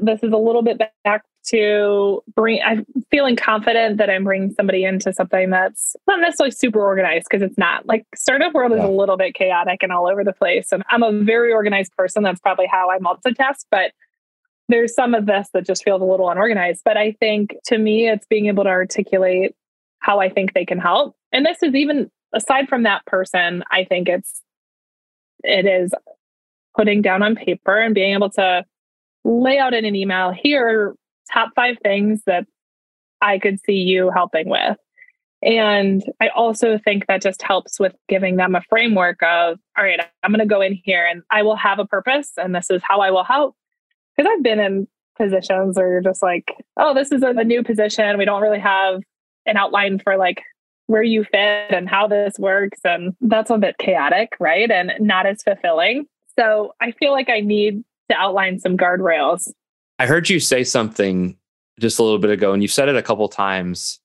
this is a little bit back to bring i'm feeling confident that i'm bringing somebody into something that's not necessarily super organized because it's not like startup world is a little bit chaotic and all over the place and i'm a very organized person that's probably how i multitask but there's some of this that just feels a little unorganized but i think to me it's being able to articulate how i think they can help and this is even aside from that person i think it's it is putting down on paper and being able to lay out in an email here top five things that I could see you helping with. And I also think that just helps with giving them a framework of, all right, I'm going to go in here and I will have a purpose and this is how I will help. Because I've been in positions where you're just like, oh, this is a, new position. We don't really have an outline for like where you fit and how this works. And that's a bit chaotic, right? And not as fulfilling. So I feel like I need to outline some guardrails I heard you say something just a little bit ago, and you've said it a couple times.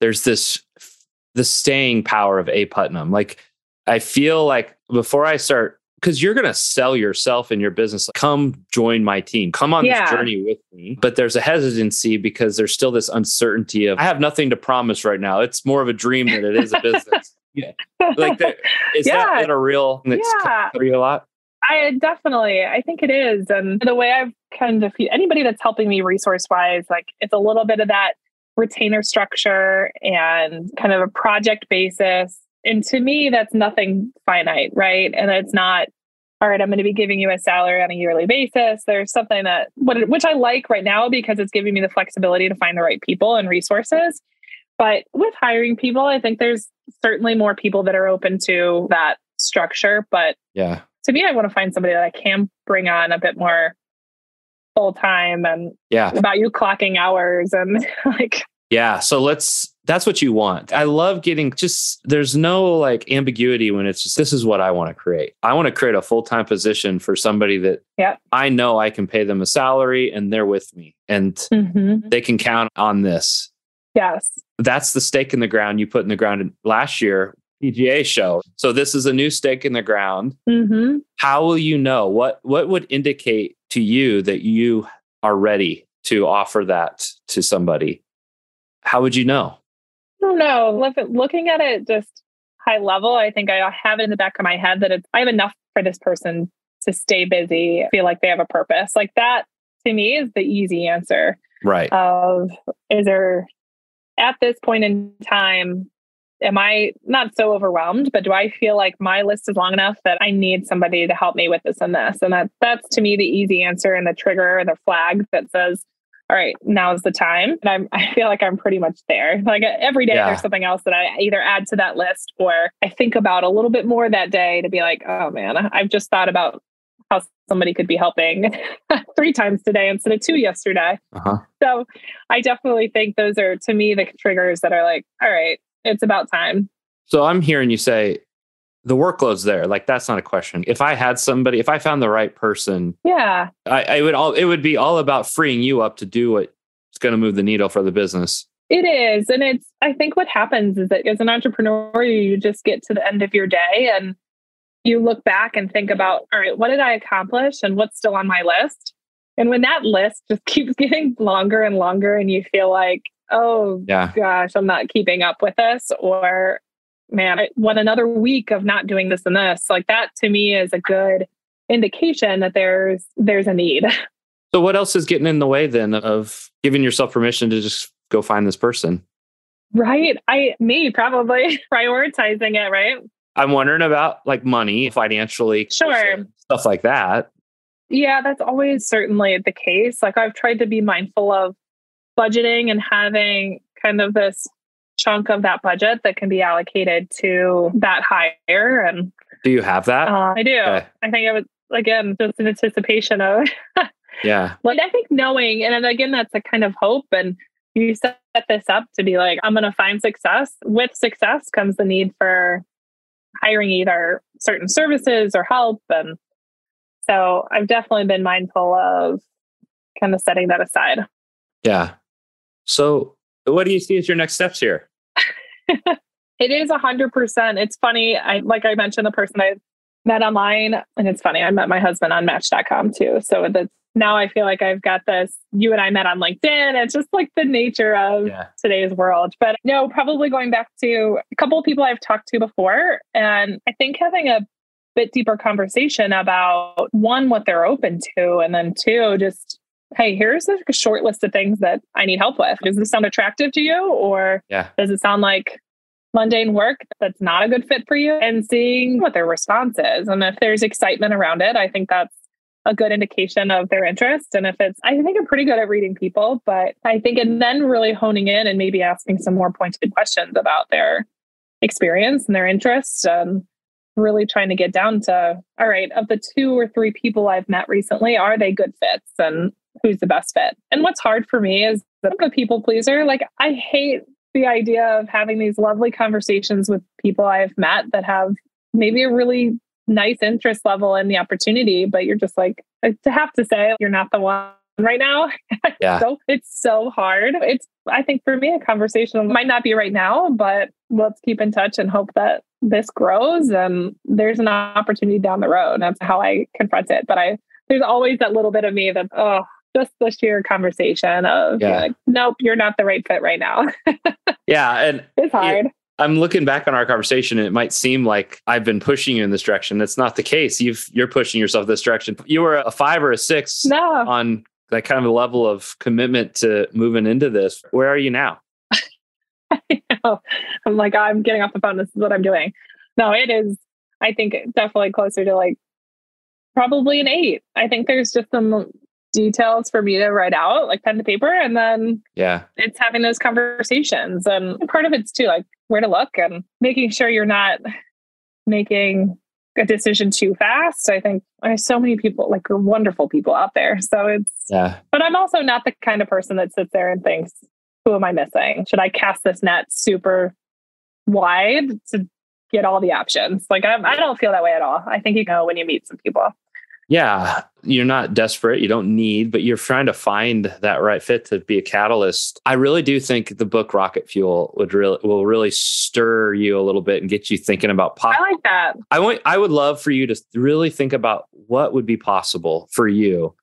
There's this the staying power of A Putnam. Like I feel like before I start, because you're going to sell yourself and your business. Come join my team. Come on yeah. this journey with me. But there's a hesitancy because there's still this uncertainty of I have nothing to promise right now. It's more of a dream than it is a business. (laughs) yeah. Like that, is yeah. that a real that's yeah. you a lot? I definitely, I think it is. And the way I've kind of, anybody that's helping me resource wise, like it's a little bit of that retainer structure and kind of a project basis. And to me, that's nothing finite, right? And it's not, all right, I'm going to be giving you a salary on a yearly basis. There's something that, which I like right now because it's giving me the flexibility to find the right people and resources. But with hiring people, I think there's certainly more people that are open to that structure. But yeah, to me, I want to find somebody that I can bring on a bit more full time and yeah, about you clocking hours and (laughs) like yeah. So let's that's what you want. I love getting just there's no like ambiguity when it's just this is what I want to create. I want to create a full-time position for somebody that yeah. I know I can pay them a salary and they're with me and mm-hmm. they can count on this. Yes. That's the stake in the ground you put in the ground last year PGA show. So this is a new stake in the ground. Mm-hmm. How will you know what what would indicate to you that you are ready to offer that to somebody? How would you know? I don't know. Looking at it just high level, I think I have it in the back of my head that it's, I have enough for this person to stay busy, feel like they have a purpose. Like that to me is the easy answer. Right. Of is there at this point in time am I not so overwhelmed, but do I feel like my list is long enough that I need somebody to help me with this and this? And that that's to me the easy answer and the trigger, and the flag that says, all right, now's the time. And I'm, (laughs) I feel like I'm pretty much there. Like every day, yeah. there's something else that I either add to that list or I think about a little bit more that day to be like, oh man, I've just thought about how somebody could be helping (laughs) three times today instead of two yesterday. Uh-huh. So I definitely think those are to me the triggers that are like, all right, it's about time. So I'm hearing you say the workload's there. Like that's not a question. If I had somebody, if I found the right person, yeah, I, I would all it would be all about freeing you up to do what's going to move the needle for the business. It is. And it's, I think what happens is that as an entrepreneur, you just get to the end of your day and you look back and think about, all right, what did I accomplish and what's still on my list? And when that list just (laughs) keeps getting longer and longer, and you feel like, oh yeah. gosh, I'm not keeping up with this, or man, I want another week of not doing this and this, like that to me is a good indication that there's there's a need. (laughs) So what else is getting in the way then of giving yourself permission to just go find this person? Right. I me probably (laughs) prioritizing it, right? I'm wondering about like money, financially, sure, stuff like that. Yeah, that's always certainly the case. Like I've tried to be mindful of budgeting and having kind of this chunk of that budget that can be allocated to that hire. And do you have that? Uh, I do. Okay. I think it was again just in anticipation of (laughs) yeah. Like I think knowing, and again, that's a kind of hope and you set this up to be like, I'm going to find success. With success comes the need for hiring either certain services or help. And so I've definitely been mindful of kind of setting that aside. Yeah. So what do you see as your next steps here? It is a hundred percent. It's funny. I like I mentioned the person I met online, and it's funny. I met my husband on Match.com too. So that's now I feel like I've got this. You and I met on LinkedIn. It's just like the nature of yeah. today's world. But no, probably going back to a couple of people I've talked to before. And I think having a bit deeper conversation about one, what they're open to, and then two, just, hey, here's a short list of things that I need help with. Does this sound attractive to you? Or yeah. does it sound like mundane work that's not a good fit for you? And seeing what their response is. And if there's excitement around it, I think that's a good indication of their interest. And if it's, I think I'm pretty good at reading people, but I think, and then really honing in and maybe asking some more pointed questions about their experience and their interests and really trying to get down to, all right, of the two or three people I've met recently, are they good fits and who's the best fit? And what's hard for me is that I'm a people pleaser. Like I hate the idea of having these lovely conversations with people I've met that have maybe a really nice interest level in the opportunity, but you're just like to have to say you're not the one right now. (laughs) Yeah. so it's so hard. It's I think for me a conversation might not be right now, but let's keep in touch and hope that this grows and there's an opportunity down the road. That's how I confront it. But I there's always that little bit of me that oh just the sheer conversation of yeah. like, nope, you're not the right fit right now. (laughs) yeah. And it's hard. I'm looking back on our conversation and it might seem like I've been pushing you in this direction. That's not the case. You've you're pushing yourself this direction. You were a five or a six no. on that kind of a level of commitment to moving into this. Where are you now? (laughs) I'm like, I'm getting off the phone. This is what I'm doing. No, it is, I think definitely closer to like probably an eight. I think there's just some details for me to write out, like pen to paper, and then yeah, it's having those conversations. And part of it's too like where to look and making sure you're not making a decision too fast. I think there's so many people, like wonderful people out there. So it's yeah. But I'm also not the kind of person that sits there and thinks, "Who am I missing? Should I cast this net super wide to get all the options?" Like I'm, I don't feel that way at all. I think you know when you meet some people yeah, you're not desperate, you don't need, but you're trying to find that right fit to be a catalyst. I really do think the book Rocket Fuel would really will really stir you a little bit and get you thinking about pop. I like that. I want I would love for you to really think about what would be possible for you.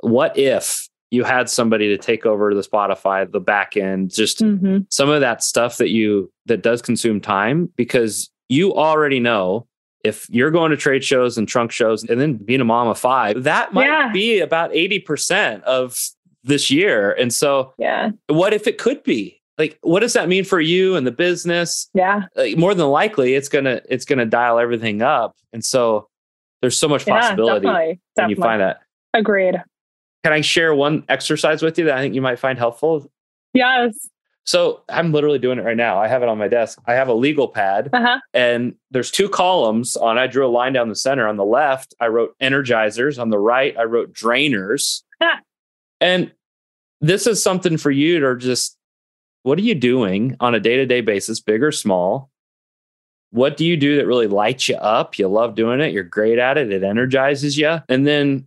What if you had somebody to take over the Shopify, the back end, just mm-hmm. some of that stuff that you that does consume time because you already know if you're going to trade shows and trunk shows and then being a mom of five, that might yeah. be about 80% of this year. And so, yeah, what if it could be? Like, what does that mean for you and the business? Yeah. Like, more than likely, it's gonna it's gonna dial everything up. And so there's so much yeah, possibility definitely, you find that. Agreed. Can I share one exercise with you that I think you might find helpful? Yes. So I'm literally doing it right now. I have it on my desk. I have a legal pad uh-huh. and there's two columns on I drew a line down the center. On the left, I wrote energizers. On the right, I wrote drainers. and this is something for you to just what are you doing on a day-to-day basis, big or small, What do you do that really lights you up? You love doing it. You're great at it. It energizes you. And then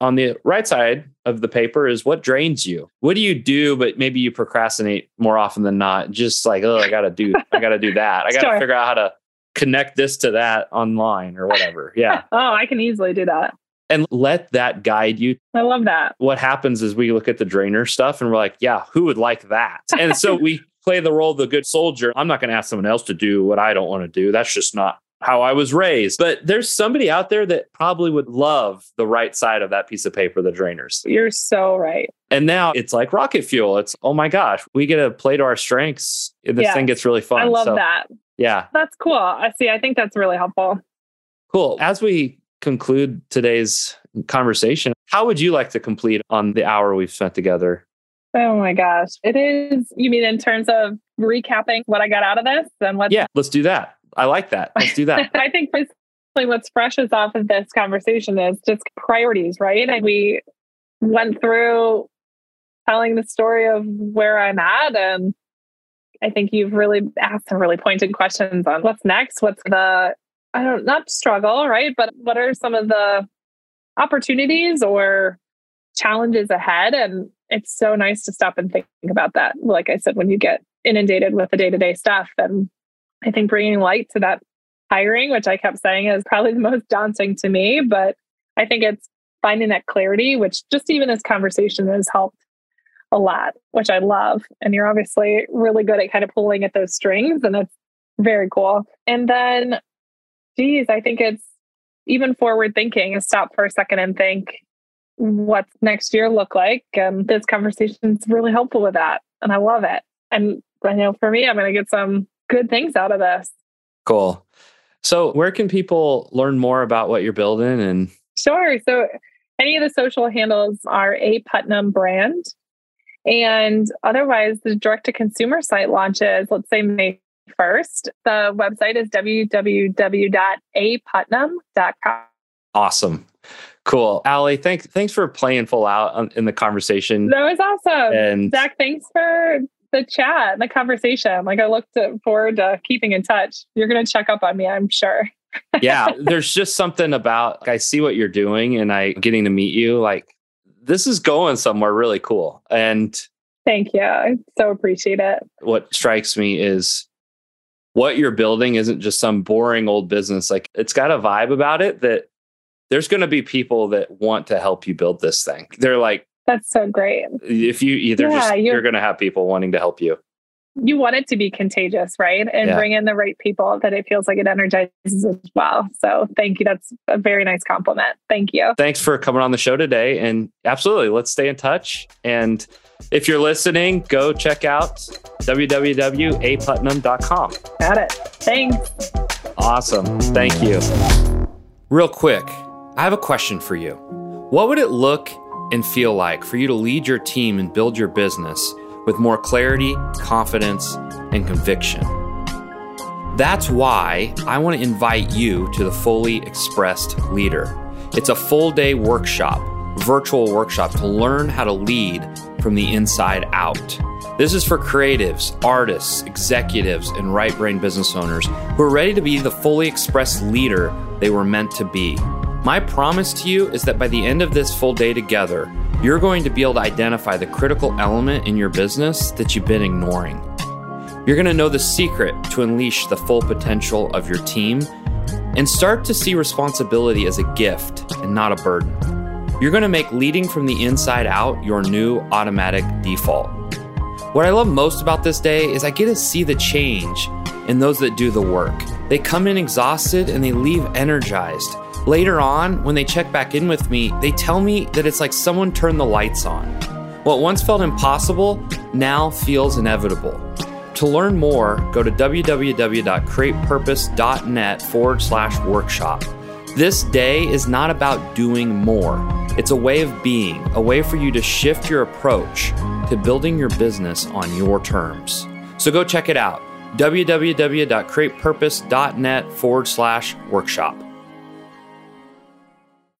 on the right side of the paper is what drains you. What do you do, but maybe you procrastinate more often than not? Just like, oh, I got to do, I got to do that. I got to sure. figure out how to connect this to that online or whatever. Yeah. (laughs) oh, I can easily do that. And let that guide you. I love that. What happens is we look at the drainer stuff and we're like, yeah, who would like that? And so (laughs) we play the role of the good soldier. I'm not going to ask someone else to do what I don't want to do. That's just not how I was raised. But there's somebody out there that probably would love the right side of that piece of paper, the drainers. You're so right. And now it's like rocket fuel. It's, oh my gosh, we get to play to our strengths. This thing gets really fun. I love so, that. Yeah. That's cool. I see. I think that's really helpful. Cool. As we conclude today's conversation, how would you like to complete on the hour we've spent together? Oh my gosh. It is, you mean in terms of recapping what I got out of this and what? Yeah, let's do that. I like that. Let's do that. (laughs) I think basically what's freshest off of this conversation is just priorities, right? And we went through telling the story of where I'm at. And I think you've really asked some really pointed questions on what's next, what's the, I don't, not struggle, right? But what are some of the opportunities or challenges ahead? And it's so nice to stop and think about that. Like I said, when you get inundated with the day to day stuff, then I think bringing light to that hiring, which I kept saying is probably the most daunting to me, but I think it's finding that clarity, which just even this conversation has helped a lot, which I love. And you're obviously really good at kind of pulling at those strings, and it's very cool. And then, geez, I think it's even forward thinking is stop for a second and think, what's next year look like? And this conversation is really helpful with that. And I love it. And I know for me, I'm going to get some good things out of this. Cool. So, where can people learn more about what you're building? And sure. So, any of the social handles are a Putnam brand. And otherwise, the direct to consumer site launches, let's say May 1st. The website is www.aputnam.com. Awesome. Cool. Ali, thanks thanks for playing full out um, in the conversation. That was awesome. And Zach, thanks for the chat and the conversation. Like I look forward to keeping in touch. You're going to check up on me, I'm sure. (laughs) yeah, there's just something about like, I see what you're doing and I getting to meet you. Like this is going somewhere really cool. And thank you. I so appreciate it. What strikes me is what you're building isn't just some boring old business. Like it's got a vibe about it that there's going to be people that want to help you build this thing. They're like, that's so great. If you either yeah, just you're, you're going to have people wanting to help you. You want it to be contagious, right? And yeah. bring in the right people that it feels like it energizes as well. So thank you. That's a very nice compliment. Thank you. Thanks for coming on the show today. And absolutely, let's stay in touch. And if you're listening, go check out www.aputnam.com. Got it. Thanks. Awesome. Thank you. Real quick, I have a question for you. What would it look and feel like for you to lead your team and build your business with more clarity, confidence, and conviction. That's why I want to invite you to the Fully Expressed Leader. It's a full day workshop, virtual workshop to learn how to lead from the inside out. This is for creatives, artists, executives, and right brain business owners who are ready to be the fully expressed leader they were meant to be. My promise to you is that by the end of this full day together, you're going to be able to identify the critical element in your business that you've been ignoring. You're going to know the secret to unleash the full potential of your team and start to see responsibility as a gift and not a burden. You're going to make leading from the inside out your new automatic default. What I love most about this day is I get to see the change in those that do the work. They come in exhausted and they leave energized Later on, when they check back in with me, they tell me that it's like someone turned the lights on. What once felt impossible now feels inevitable. To learn more, go to www.createpurpose.net forward slash workshop. This day is not about doing more. It's a way of being, a way for you to shift your approach to building your business on your terms. So go check it out www.createpurpose.net forward slash workshop.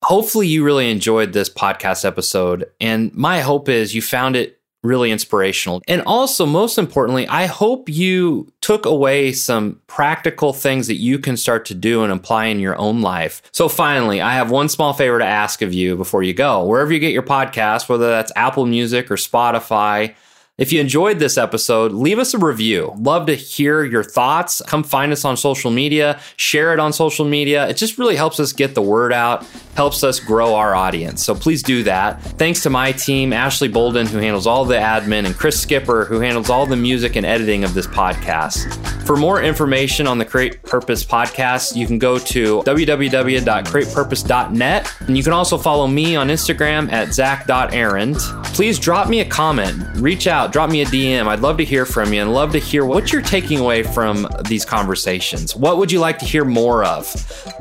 Hopefully, you really enjoyed this podcast episode. And my hope is you found it really inspirational. And also, most importantly, I hope you took away some practical things that you can start to do and apply in your own life. So, finally, I have one small favor to ask of you before you go. Wherever you get your podcast, whether that's Apple Music or Spotify, if you enjoyed this episode, leave us a review. Love to hear your thoughts. Come find us on social media, share it on social media. It just really helps us get the word out, helps us grow our audience. So please do that. Thanks to my team, Ashley Bolden, who handles all the admin, and Chris Skipper, who handles all the music and editing of this podcast. For more information on the Create Purpose podcast, you can go to www.createpurpose.net. And you can also follow me on Instagram at zach.arend. Please drop me a comment, reach out, drop me a DM. I'd love to hear from you and love to hear what you're taking away from these conversations. What would you like to hear more of?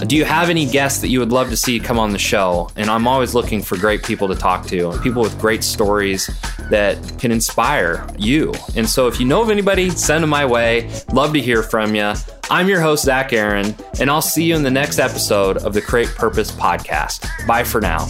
Do you have any guests that you would love to see come on the show? And I'm always looking for great people to talk to, people with great stories that can inspire you. And so if you know of anybody, send them my way. Love to hear from you. I'm your host, Zach Arend, and I'll see you in the next episode of the Create Purpose podcast. Bye for now.